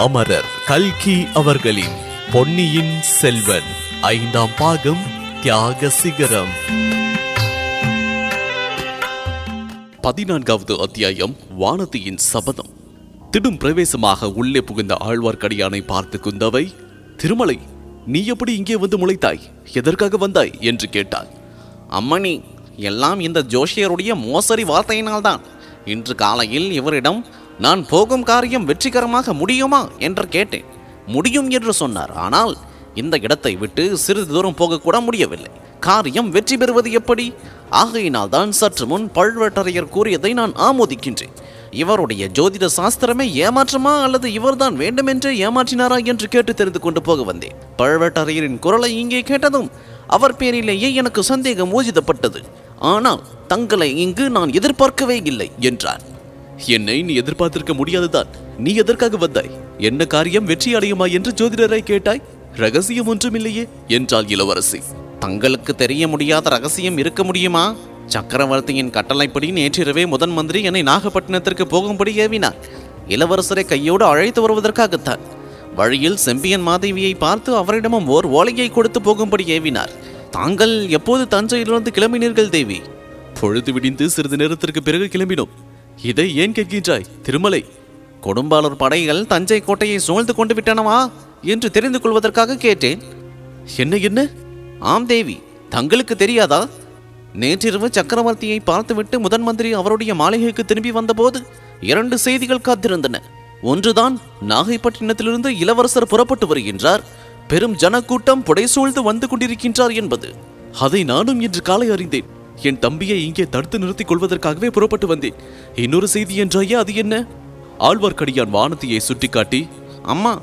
அமரர் கல்கி அவர்களின் பொன்னியின் செல்வன் ஐந்தாம் பாகம் தியாக சிகரம். பதினான்காவது அத்தியாயம் வானதியின் சபதம். திடும் பிரவேசமாக உள்ளே புகுந்த ஆழ்வார்க்கடியானை பார்த்து குந்தவை திருமலை நீ எப்படி இங்கே வந்து முளைத்தாய்? எதற்காக வந்தாய்? என்று கேட்டாள். அம்மணி எல்லாம் இந்த ஜோஷியருடைய மோசடி வார்த்தையினால்தான். இன்று காலையில் இவரிடம் நான் போகும் காரியம் வெற்றிகரமாக முடியுமா என்று கேட்டேன். முடியும் என்று சொன்னார். ஆனால் இந்த இடத்தை விட்டு சிறிது தூரம் போகக்கூட முடியவில்லை. காரியம் வெற்றி பெறுவது எப்படி? ஆகையினால் தான் சற்று முன் பழுவேட்டரையர் கூறியதை நான் ஆமோதிக்கின்றேன். இவருடைய ஜோதிட சாஸ்திரமே ஏமாற்றமா அல்லது இவர்தான் வேண்டுமென்றே ஏமாற்றினாரா என்று கேட்டு தெரிந்து கொண்டு போக வந்தேன். பழுவேட்டரையரின் குரலை இங்கே கேட்டதும் அவர் பேரிலேயே எனக்கு சந்தேகம் ஊஜிதப்பட்டது ஆனால் தங்களை இங்கு நான் எதிர்பார்க்கவே இல்லை என்றார். என்னை நீ எதிர்பார்த்திருக்க முடியாதுதான். நீ எதற்காக வந்தாய்? என்ன காரியம் வெற்றி அடையுமா என்று ஜோதிடரை கேட்டாய். ரகசியம் ஒன்றுமில்லையே என்றாள் இளவரசி. தங்களுக்கு தெரிய முடியாத ரகசியம் இருக்க முடியுமா? சக்கரவர்த்தியின் கட்டளைப்படி நேற்றிரவே முதன் மந்திரி என்னை நாகப்பட்டினத்திற்கு போகும்படி ஏவினார். இளவரசரை கையோடு அழைத்து வருவதற்காகத்தான். வழியில் செம்பியன் மாதேவியை பார்த்து அவரிடமும் ஓர் ஓலையை கொடுத்து போகும்படி ஏவினார். தாங்கள் எப்போது தஞ்சையிலிருந்து கிளம்பினீர்கள் தேவி? பொழுது விடிந்து சிறிது நேரத்திற்கு பிறகு கிளம்பினோம். இதை ஏன் கேட்கின்றாய் திருமலை? கொடும்பாளூர் படைகள் தஞ்சை கோட்டையை சூழ்ந்து கொண்டு விட்டனவா என்று தெரிந்து கொள்வதற்காக கேட்டேன். என்ன என்ன? ஆம் தேவி தங்களுக்கு தெரியாதா? நேற்றிரவு சக்கரவர்த்தியை பார்த்துவிட்டு முதன் மந்திரி அவருடைய மாளிகைக்கு திரும்பி வந்தபோது இரண்டு செய்திகள் காத்திருந்தன. ஒன்றுதான் நாகைப்பட்டினத்திலிருந்து இளவரசர் புறப்பட்டு வருகின்றார். பெரும் ஜனக்கூட்டம் புடைசூழ்ந்து வந்து கொண்டிருக்கின்றார் என்பது. அதை நானும் இன்று காலை அறிந்தேன். என் தம்பியை இங்கே தடுத்து நிறுத்திக் கொள்வதற்காகவே புறப்பட்டு வந்தேன். இன்னொரு செய்தி என்றாயே அது என்ன? ஆழ்வார்க்கடியான் வானதியை சுட்டிக்காட்டி அம்மா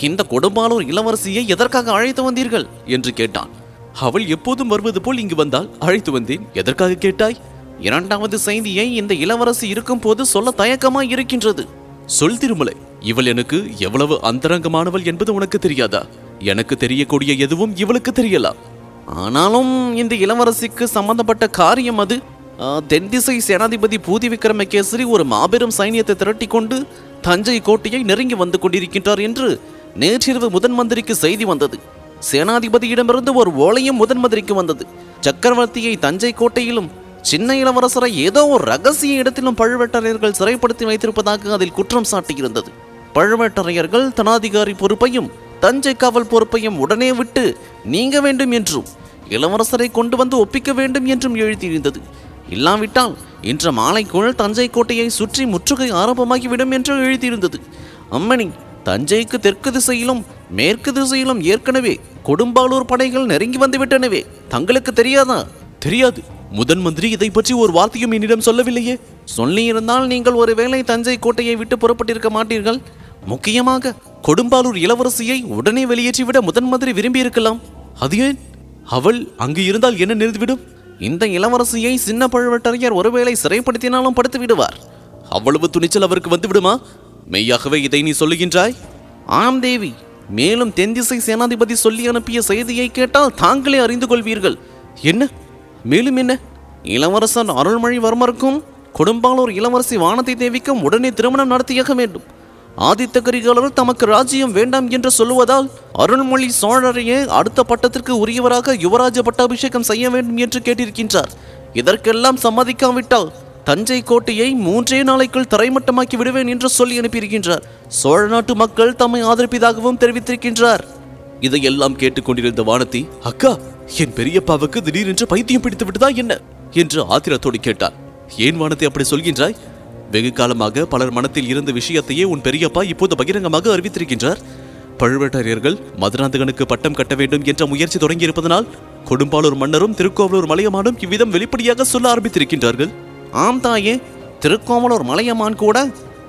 இந்த கொடும்பாலூர் இளவரசியை எதற்காக அழைத்து வந்தீர்கள்? என்று கேட்டான். அவள் எப்போதும் வருவது போல் இங்கு வந்தால் அழைத்து வந்தேன். எதற்காக கேட்டாய்? இரண்டாவது செய்தியை இந்த இளவரசி இருக்கும் போது சொல்ல தயக்கமாய் இருக்கின்றது. சொல் திருமலை இவள் எனக்கு எவ்வளவு அந்தரங்கமானவள் என்பது உனக்கு தெரியாதா? எனக்கு தெரியக்கூடிய எதுவும் இவளுக்கு தெரியலாம் ஆனாலும் இந்த இளவரசிக்கு சம்பந்தப்பட்ட காரியம் அது. தென்திசை சேனாதிபதி பூதி விக்ரமகேசரி ஒரு மாபெரும் சைனியத்தை திரட்டி கொண்டு தஞ்சை கோட்டையை நெருங்கி வந்து கொண்டிருக்கின்றார் என்று நேற்றிரவு முதன் மந்திரிக்கு செய்தி வந்தது. சேனாதிபதியிடமிருந்து ஒரு ஓலையும் முதன் மந்திரிக்கு வந்தது. சக்கரவர்த்தியை தஞ்சை கோட்டையிலும் சின்ன இளவரசரை ஏதோ ஒரு ரகசிய இடத்திலும் பழுவேட்டரையர்கள் சிறைப்படுத்தி வைத்திருப்பதாக அதில் குற்றம் சாட்டியிருந்தது. பழுவேட்டரையர்கள் தனாதிகாரி பொறுப்பையும் தஞ்சை காவல் பொறுப்பையும் உடனே விட்டு நீங்க வேண்டும் என்றும் இளவரசரை கொண்டு வந்து ஒப்பிக்க வேண்டும் என்றும் எழுதியிருந்தது. இல்லாவிட்டால் இன்று மாலைக்குள் தஞ்சை கோட்டையை சுற்றி முற்றுகை ஆரம்பமாகிவிடும் என்று எழுதியிருந்தது. அம்மணி தஞ்சைக்கு தெற்கு திசையிலும் மேற்கு திசையிலும் ஏற்கனவே கொடும்பாலூர் படைகள் நெருங்கி வந்து விட்டனவே தங்களுக்கு தெரியாதா? தெரியாது. முதன் மந்திரி இதை பற்றி ஒரு வார்த்தையும் என்னிடம் சொல்லவில்லையே. சொல்லியிருந்தால் நீங்கள் ஒருவேளை தஞ்சை கோட்டையை விட்டு புறப்பட்டிருக்க மாட்டீர்கள்? முக்கியமாக கொடும்பாலூர் இளவரசியை உடனே வெளியேற்றிவிட முதன் மந்திரி விரும்பியிருக்கலாம். அது ஏன்? அவள் அங்கு இருந்தால் என்ன நிறுத்திவிடும்? இந்த இளவரசியை சின்ன பழுவேட்டரையர் ஒருவேளை சிறைப்படுத்தினாலும் படுத்து விடுவார் அவ்வளவு துணிச்சல் அவருக்கு வந்து விடுமா மெய்யாகவே இதை நீ சொல்லுகின்றாய். ஆம் தேவி மேலும் தென்திசை சேனாதிபதி சொல்லி அனுப்பிய செய்தியை கேட்டால் தாங்களே அறிந்து கொள்வீர்கள். என்ன? மேலும் என்ன? இளவரசன் அருள்மொழிவர்மருக்கும் கொடும்பாலூர் இளவரசி வானதி தேவிக்கும் உடனே திருமணம் நடத்தியாக வேண்டும். ஆதித்த கரிகாலர் தமக்கு ராஜ்யம் வேண்டாம் என்று சொல்லுவதால் அருள்மொழி சோழரையே அடுத்த பட்டத்திற்கு உரியவராக யுவராஜ பட்டாபிஷேகம் செய்ய வேண்டும் என்று கேட்டிருக்கின்றார். இதற்கெல்லாம் சம்மதிக்காவிட்டால் தஞ்சை கோட்டையை மூன்றே நாளைக்குள் தரைமட்டமாக்கி விடுவேன் என்று சொல்லி அனுப்பியிருக்கின்றார். சோழ நாட்டு மக்கள் தம்மை ஆதரிப்பதாகவும் தெரிவித்திருக்கின்றார். இதையெல்லாம் கேட்டுக்கொண்டிருந்த வானதி அக்கா என் பெரியப்பாவுக்கு திடீரென்று பைத்தியம் பிடித்து விட்டதா என்ன? என்று ஆத்திரத்தோடு கேட்டார் ஏன் வானத்தை அப்படி சொல்கின்றாய்? வெகு காலமாக பலர் மனத்தில் இருந்த விஷயத்தையே உன் பெரியப்பா இப்போது பகிரங்கமாக அறிவித்திருக்கின்றார். பழுவேட்டரையர்கள் மதுராந்தகனுக்கு பட்டம் கட்ட வேண்டும் என்ற முயற்சி தொடங்கியிருப்பதனால் கொடும்பாளூர் மன்னரும் திருக்கோவலூர் மலையமானும் இவ்விதம் வெளிப்படையாக சொல்ல ஆரம்பித்திருக்கின்றார்கள். ஆம் தாயே திருக்கோவலூர் மலையமான் கூட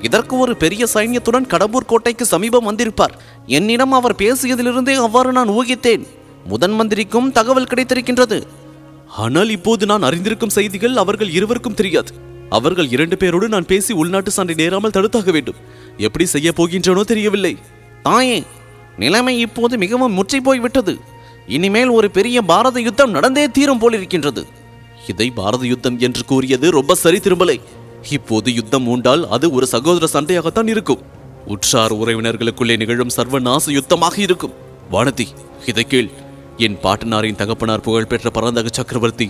இதற்கு ஒரு பெரிய சைன்யத்துடன் கடம்பூர் கோட்டைக்கு சமீபம் வந்திருப்பார். என்னிடம் அவர் பேசியதிலிருந்தே அவ்வாறு நான் ஊகித்தேன். முதன் மந்திரிக்கும் தகவல் கிடைத்திருக்கின்றது. ஆனால் இப்போது நான் அறிந்திருக்கும் செய்திகள் அவர்கள் இருவருக்கும் தெரியாது. அவர்கள் இரண்டு பேரோடு நான் பேசி உள்நாட்டு சண்டை நேராமல் தடுத்தாக வேண்டும். எப்படி செய்ய போகின்றனோ தெரியவில்லை. தாயே நிலைமை இப்போது மிகவும் முற்றி போய் விட்டது இனிமேல் ஒரு பெரிய பாரத யுத்தம் நடந்தே தீரும் போலிருக்கின்றது. இதை பாரத யுத்தம் என்று கூறியது ரொம்ப சரி திருமலை இப்போது யுத்தம் உண்டால் அது ஒரு சகோதர சண்டையாகத்தான் இருக்கும். உற்றார் உறவினர்களுக்குள்ளே நிகழும் சர்வநாச யுத்தமாக இருக்கும். வானதி இதை கேள். என் பாட்டனாரின் தகப்பனார் புகழ்பெற்ற பரந்தக சக்கரவர்த்தி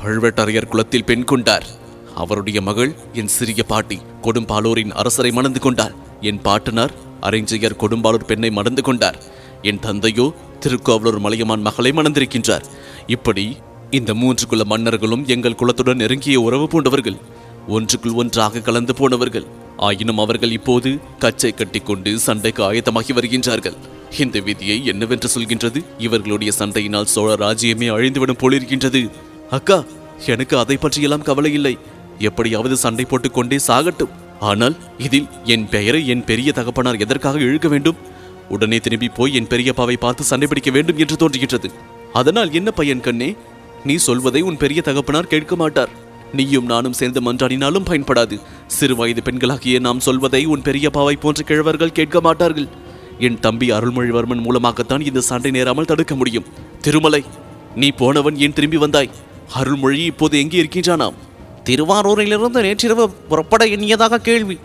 பழுவேட்டரையர் குலத்தில் பெண் கொண்டார். அவருடைய மகள் என் சிறிய பாட்டி கொடும்பாலூரின் அரசரை மணந்து கொண்டார் என் பாட்டனார் அரைஞ்சையர் கொடும்பாலூர் பெண்ணை மணந்து கொண்டார். என் தந்தையோ திருக்கோவலூர் மலையமான் மகளை மணந்திருக்கின்றார். இப்படி இந்த மூன்று குல மன்னர்களும் எங்கள் குலத்துடன் நெருங்கிய உறவு பூண்டவர்கள். ஒன்றுக்குள் ஒன்றாக கலந்து போனவர்கள். ஆயினும் அவர்கள் இப்போது கச்சை கட்டிக்கொண்டு சண்டைக்கு ஆயத்தமாகி வருகின்றார்கள். இந்த விதியை என்னவென்று சொல்கின்றது? இவர்களுடைய சண்டையினால் சோழ ராஜ்யமே அழிந்துவிடும் போலிருக்கின்றது. அக்கா எனக்கு அதை பற்றியெல்லாம் கவலை இல்லை. எப்படியாவது சண்டை போட்டுக்கொண்டே சாகட்டும். ஆனால் இதில் என் பெயரை என் பெரிய தகப்பனார் எதற்காக இழுக்க வேண்டும்? உடனே திரும்பி போய் என் பெரியப்பாவை பார்த்து சண்டை பிடிக்க வேண்டும் என்று தோன்றுகின்றது. அதனால் என்ன பையன் கண்ணே? நீ சொல்வதை உன் பெரிய தகப்பனார் கேட்க மாட்டார். நீயும் நானும் சேர்ந்து மன்றாடினாலும் பயன்படாது. சிறு வயது பெண்களாகிய நாம் சொல்வதை உன் பெரியப்பாவை போன்ற கிழவர்கள் கேட்க மாட்டார்கள். என் தம்பி அருள்மொழிவர்மன் மூலமாகத்தான் இந்த சண்டை நேராமல் தடுக்க முடியும். திருமலை நீ போனவன் ஏன் திரும்பி வந்தாய்? அருள்மொழி இப்போது எங்கே இருக்கின்றானாம்? திருவாரூரிலிருந்து நேற்றிரவு புறப்பட எண்ணியதாக கேள்வி.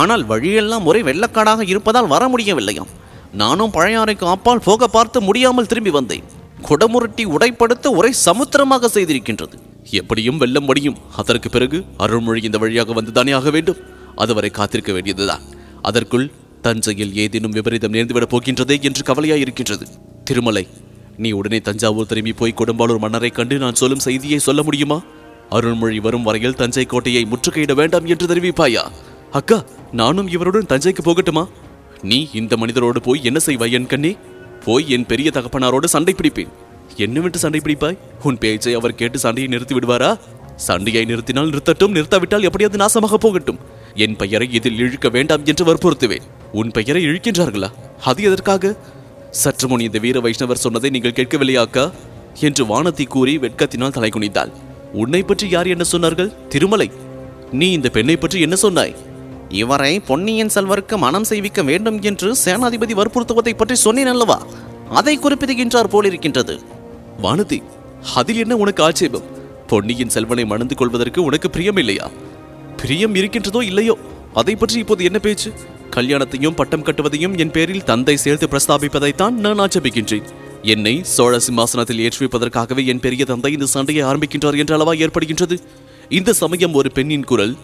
ஆனால் வழியெல்லாம் ஒரே வெள்ளக்காடாக இருப்பதால் வர முடியவில்லையாம். நானும் பழையாறைக்கு அப்பால் போக பார்த்து முடியாமல் திரும்பி வந்தேன். குடமுருட்டி உடைப்படுத்த ஒரே சமுத்திரமாக செய்திருக்கின்றது. எப்படியும் வெல்லம் முடியும். அதற்கு பிறகு அருள்மொழி இந்த வழியாக வந்துதானே ஆக வேண்டும்? அதுவரை காத்திருக்க வேண்டியதுதான். அதற்குள் தஞ்சையில் ஏதேனும் விபரீதம் நேர்ந்துவிடப் போகின்றதே என்று கவலையாக இருக்கின்றது திருமலை நீ உடனே தஞ்சாவூர் திரும்பி போய் கொடும்பாளூர் மன்னரை கண்டு நான் சொல்லும் செய்தியை சொல்ல முடியுமா? அருள்மொழி வரும் வரையில் தஞ்சை கோட்டையை முற்றுகையிட வேண்டாம் என்று தெரிவிப்பாயா? அக்கா நானும் இவருடன் தஞ்சைக்கு போகட்டுமா? நீ இந்த மனிதரோடு போய் என்ன செய்வாய் என் கண்ணே? போய் என் பெரிய தகப்பனாரோடு சண்டை பிடிப்பேன். என்னவென்று சண்டை பிடிப்பாய்? உன் பேச்சை அவர் கேட்டு சண்டையை நிறுத்தி விடுவாரா? சண்டையை நிறுத்தினால் நிறுத்தட்டும் நிறுத்தாவிட்டால் எப்படியாவது நாசமாக போகட்டும். என் பெயரை இதில் இழுக்க வேண்டாம் என்று வற்புறுத்துவேன். உன் பெயரை இழுக்கின்றார்களா? அது எதற்காக? சற்று முன் இந்த வீர வைஷ்ணவர் சொன்னதை நீங்கள் கேட்கவில்லையா அக்கா? என்று வானத்தை கூறி வெட்கத்தினால் தலை குனிந்தாள். உன்னை பற்றி யார் என்ன சொன்னார்கள்? திருமலை நீ இந்த பெண்ணை பற்றி என்ன சொன்னாய்? இவரை பொன்னியின் செல்வருக்கு மனம் செய்விக்க வேண்டும் என்று சேனாதிபதி வற்புறுத்துவதை பற்றி சொன்னேன் அல்லவா? அதை குறிப்பிடுகின்றார் போலிருக்கின்றது. வானதி அதில் என்ன உனக்கு ஆட்சேபம்? பொன்னியின் செல்வனை மணந்து கொள்வதற்கு உனக்கு பிரியம் இல்லையா பிரியம் இருக்கின்றதோ இல்லையோ? அதை பற்றி இப்போது என்ன பேச்சு? கல்யாணத்தையும் பட்டம் கட்டுவதையும் என் பேரில் தந்தை சேர்த்து பிரஸ்தாபிப்பதைத்தான் நான் ஆட்சேபிக்கின்றேன். என்னை சோழ சிம்மாசனத்தில் ஏற்றி வைப்பதற்காகவே என் பெரிய தந்தை இந்த சண்டையை ஆரம்பிக்கின்றார் என்ற அளவா ஏற்படுகின்றது. இந்த சமயம் ஒரு பெண்ணின் குரல்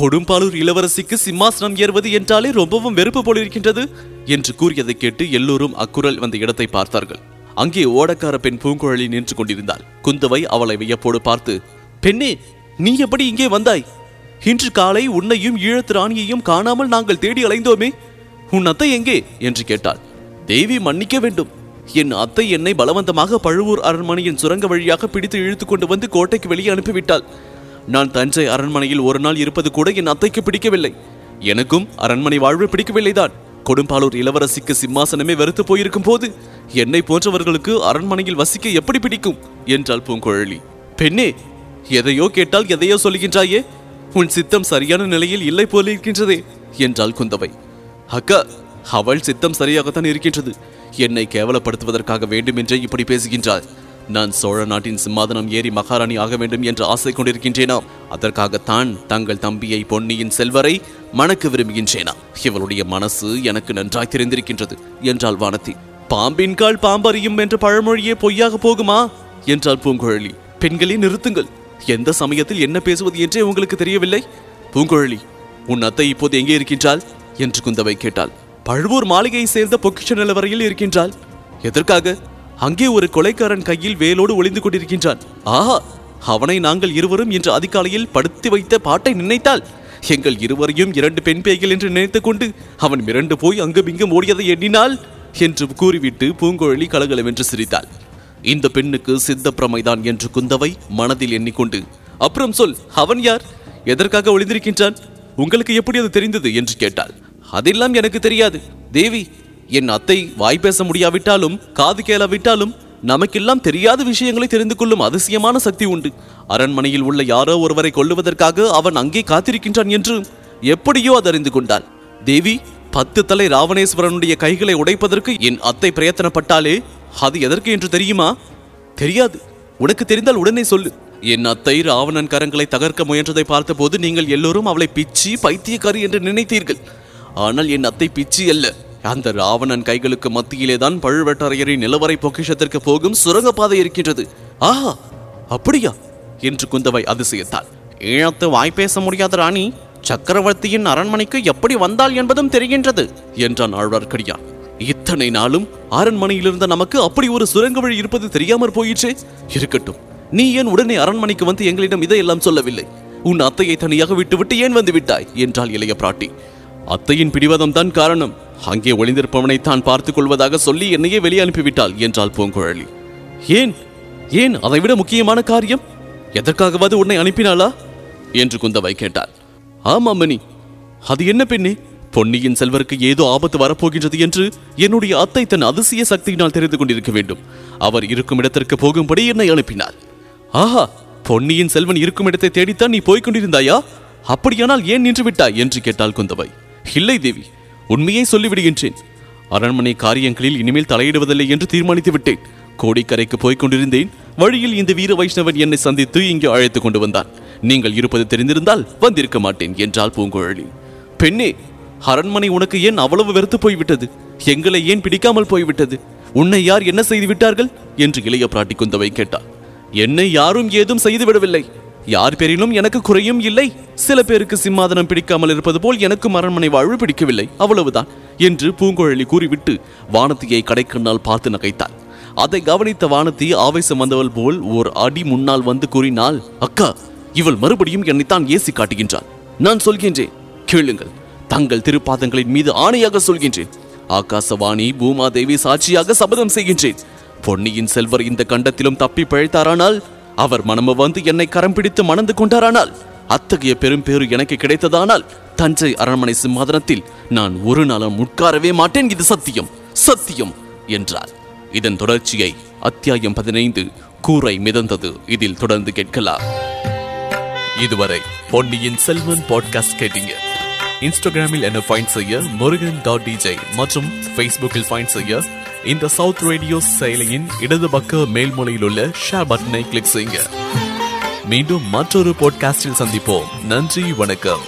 கொடும்பாலூர் இளவரசிக்கு சிம்மாசனம் ஏறுவது என்றாலே ரொம்பவும் வெறுப்பு போலிருக்கின்றது என்று கூறியதை கேட்டு எல்லோரும் அக்குரல் வந்த இடத்தை பார்த்தார்கள். அங்கே ஓடக்கார பெண் பூங்குழலி நின்று கொண்டிருந்தாள். குந்தவை அவளை வியப்போடு பார்த்து பெண்ணே நீ எப்படி இங்கே வந்தாய்? இன்று காலை உன்னையும் ஈழத்து ராணியையும் காணாமல் நாங்கள் தேடி அலைந்தோமே உன் அத்தை எங்கே? என்று கேட்டாள். தேவி மன்னிக்க வேண்டும். என் அத்தை என்னை பலவந்தமாக பழுவூர் அரண்மனையின் சுரங்க வழியாக பிடித்து இழுத்து கொண்டு வந்து கோட்டைக்கு வெளியே அனுப்பிவிட்டாள். நான் தஞ்சை அரண்மனையில் ஒரு நாள் இருப்பது கூட என் அத்தைக்கு பிடிக்கவில்லை. எனக்கும் அரண்மனை வாழ்வு பிடிக்கவில்லைதான். கொடும்பாலூர் இளவரசிக்கு சிம்மாசனமே வெறுத்து போயிருக்கும் போது என்னை போன்றவர்களுக்கு அரண்மனையில் வசிக்க எப்படி பிடிக்கும்? என்றாள் பூங்குழலி. பெண்ணே எதையோ கேட்டால் எதையோ சொல்கின்றாயே உன் சித்தம் சரியான நிலையில் இல்லை போலிருக்கின்றதே என்றாள் குந்தவை. அக்கா அவள் சித்தம் சரியாகத்தான் இருக்கின்றது. என்னை கேவலப்படுத்துவதற்காக வேண்டுமென்றே இப்படி பேசுகின்றாள் நான் சோழ நாட்டின் சிம்மாதனம் ஏறி மகாராணி ஆக வேண்டும் என்று ஆசை கொண்டிருக்கின்றேனாம் அதற்காகத்தான் தங்கள் தம்பியை பொன்னியின் செல்வரை மணக்க விரும்புகின்றேனா? இவளுடைய மனசு எனக்கு நன்றாய் தெரிந்திருக்கின்றது. என்றாள் வானதி. பாம்பின் கால் பாம்பறியும் என்ற பழமொழியே பொய்யாக போகுமா? என்றாள் பூங்குழலி. பெண்களே நிறுத்துங்கள். எந்த சமயத்தில் என்ன பேசுவது என்றே உங்களுக்கு தெரியவில்லை? பூங்குழலி உன் அத்தை இப்போது எங்கே இருக்கின்றாள்? என்று குந்தவை கேட்டாள். பழுவூர் மாளிகையை சேர்ந்த பொக்கிஷ நிலவரையில் இருக்கின்றாள். எதற்காக? அங்கே ஒரு கொலைக்காரன் கையில் வேலோடு ஒளிந்து கொண்டிருக்கின்றான். ஆஹா! அவனை நாங்கள் இருவரும் இன்று அதிகாலையில் படுத்து வைத்த பாட்டை நினைத்தால் எங்கள் இருவரையும் இரண்டு பெண் பேய்கள் என்று நினைத்துக் கொண்டு அவன் மிரண்டு போய் அங்குமிங்கும் ஓடியதை எண்ணினாள் என்று கூறிவிட்டு பூங்குழலி கலகலவென்று சிரித்தாள். இந்த பெண்ணுக்கு சித்த பிரமைதான் என்று குந்தவை மனதில் எண்ணிக்கொண்டு அப்புறம் சொல் அவன் யார்? எதற்காக ஒளிந்திருக்கின்றான்? உங்களுக்கு எப்படி அது தெரிந்தது? என்று கேட்டாள். அதெல்லாம் எனக்கு தெரியாது. தேவி என் அத்தை வாய் பேச முடியாவிட்டாலும் காது கேளாவிட்டாலும் நமக்கெல்லாம் தெரியாத விஷயங்களை தெரிந்து கொள்ளும் அதிசயமான சக்தி உண்டு. அரண்மனையில் உள்ள யாரோ ஒருவரை கொல்லுவதற்காக அவன் அங்கே காத்திருக்கின்றான் என்று எப்படியோ அது அறிந்து கொண்டாள். தேவி பத்து தலை ராவணேஸ்வரனுடைய கைகளை உடைப்பதற்கு என் அத்தை பிரயத்தனப்பட்டாலே அது எதற்கு என்று தெரியுமா? தெரியாது. உனக்கு தெரிந்தால் உடனே சொல்லு. என் அத்தை ராவணன் கரங்களை தகர்க்க முயன்றதை பார்த்தபோது நீங்கள் எல்லோரும் அவளை பிச்சி பைத்தியக்காரி என்று நினைத்தீர்கள். ஆனால் என் அத்தை பிச்சி அல்ல. அந்த ராவணன் கைகளுக்கு மத்தியிலே தான் பழுவேட்டரையரின் நிலவரை பொக்கிஷத்திற்கு போகும் சுரங்கப்பாதை இருக்கின்றது. ஆஹா அப்படியா? என்று குந்தவை அதிசயத்தாள். ஈழத்து வாய்ப்பேச முடியாத ராணி சக்கரவர்த்தியின் அரண்மனைக்கு எப்படி வந்தாள் என்பதும் தெரிகின்றது என்றான் ஆழ்வார்க்கடியான். இத்தனை நாளும் அரண்மனையிலிருந்த நமக்கு அப்படி ஒரு சுரங்க வழி இருப்பது தெரியாமற் போயிற்றே. இருக்கட்டும் நீ ஏன் உடனே அரண்மனைக்கு வந்து எங்களிடம் இதையெல்லாம் சொல்லவில்லை? உன் அத்தையை தனியாக விட்டுவிட்டு ஏன் வந்து விட்டாய்? என்றாள் இளைய பிராட்டி. அத்தையின் பிடிவாதம் தான் காரணம். அங்கே ஒளிந்திருப்பவனை தான் பார்த்துக் கொள்வதாக சொல்லி என்னையே வெளியே அனுப்பிவிட்டாள் என்றாள் பூங்குழலி. ஏன்? ஏன் அதைவிட முக்கியமான காரியம்? எதற்காகவாது உன்னை அனுப்பினாளா? என்று குந்தவை கேட்டாள். ஆமாம் மணி அது என்ன பெண்ணே? பொன்னியின் செல்வருக்கு ஏதோ ஆபத்து வரப்போகின்றது என்று என்னுடைய அத்தை தன் அதிசய சக்தியினால் தெரிந்து கொண்டிருக்க வேண்டும். அவர் இருக்கும் இடத்திற்கு போகும்படி என்னை அனுப்பினார் ஆஹா பொன்னியின் செல்வன் இருக்கும் இடத்தை தேடித்தான் நீ போய்க் கொண்டிருந்தாயா? அப்படியானால் ஏன் நின்று விட்டாய்? என்று கேட்டாள் குந்தவை. இல்லை தேவி உண்மையை சொல்லிவிடுகின்றேன். அரண்மனை காரியங்களில் இனிமேல் தலையிடுவதில்லை என்று தீர்மானித்து விட்டேன். கோடிக்கரைக்கு போய்க் கொண்டிருந்தேன். வழியில் இந்த வீர வைஷ்ணவன் என்னை சந்தித்து இங்கு அழைத்துக் கொண்டு வந்தான். நீங்கள் இருப்பது தெரிந்திருந்தால் வந்திருக்க மாட்டேன் என்றாள் பூங்குழலி. பெண்ணே அரண்மனை உனக்கு ஏன் அவ்வளவு வெறுத்து போய்விட்டது? எங்களை ஏன் பிடிக்காமல் போய்விட்டது? உன்னை யார் என்ன செய்து விட்டார்கள்? என்று இளைய பிராட்டி குந்தவை கேட்டார் என்னை யாரும் ஏதும் செய்துவிடவில்லை. யார் பேரிலும் எனக்கு குறையும் இல்லை. சில பேருக்கு சிம்மாதனம் பிடிக்காமல் இருப்பது போல் எனக்கு அரண்மனை வாழ்வு பிடிக்கவில்லை. அவ்வளவுதான். என்று பூங்குழலி கூறிவிட்டு வானத்தியை கடைக்கண்ணால் பார்த்து நகைத்தாள். அதை கவனித்த வானத்தி ஆவேசம் வந்தவள் போல் ஓர் அடி முன்னால் வந்து கூறினாள் அக்கா இவள் மறுபடியும் என்னைத்தான் ஏசி காட்டுகின்றாள். நான் சொல்கின்றேன் கேளுங்கள். தங்கள் திருப்பாதங்களின் மீது ஆணையாக சொல்கின்றேன் ஆகாசவாணி பூமாதேவி சாட்சியாக சபதம் செய்கின்றேன். பொன்னியின் செல்வர் இந்த கண்டத்திலும் தப்பி பிழைத்தாரானால் அவர் மனம வந்து என்னை கரம் பிடித்து மணந்து கொண்டாரானால் அத்தகைய பெரும் பேரு எனக்கு கிடைத்ததானால் தஞ்சை அரண்மனை சிம்மாதனத்தில் நான் ஒரு நாளும் உட்காரவே மாட்டேன். இது சத்தியம் சத்தியம் என்றார். இதன் தொடர்ச்சியை அத்தியாயம் பதினைந்து கூரை மிதந்தது. இதில் தொடர்ந்து கேட்கலாம். இதுவரை பொன்னியின் செல்வன் பாட்காஸ்ட் கேட்டீங்க. இன்ஸ்டாகிராமில் என்ன ஃபைண்ட் செய்ய முருகன் டாட் டிஜே மற்றும் ஃபேஸ்புக்கில் ஃபைண்ட் செய்ய இந்த சவுத் ரேடியோ செயலியின் இடது பக்க மேல்மொழியில் உள்ள ஷேர் பட்டனை கிளிக் செய்யுங்க. மீண்டும் மற்றொரு பாட்காஸ்டில் சந்திப்போம். நன்றி வணக்கம்.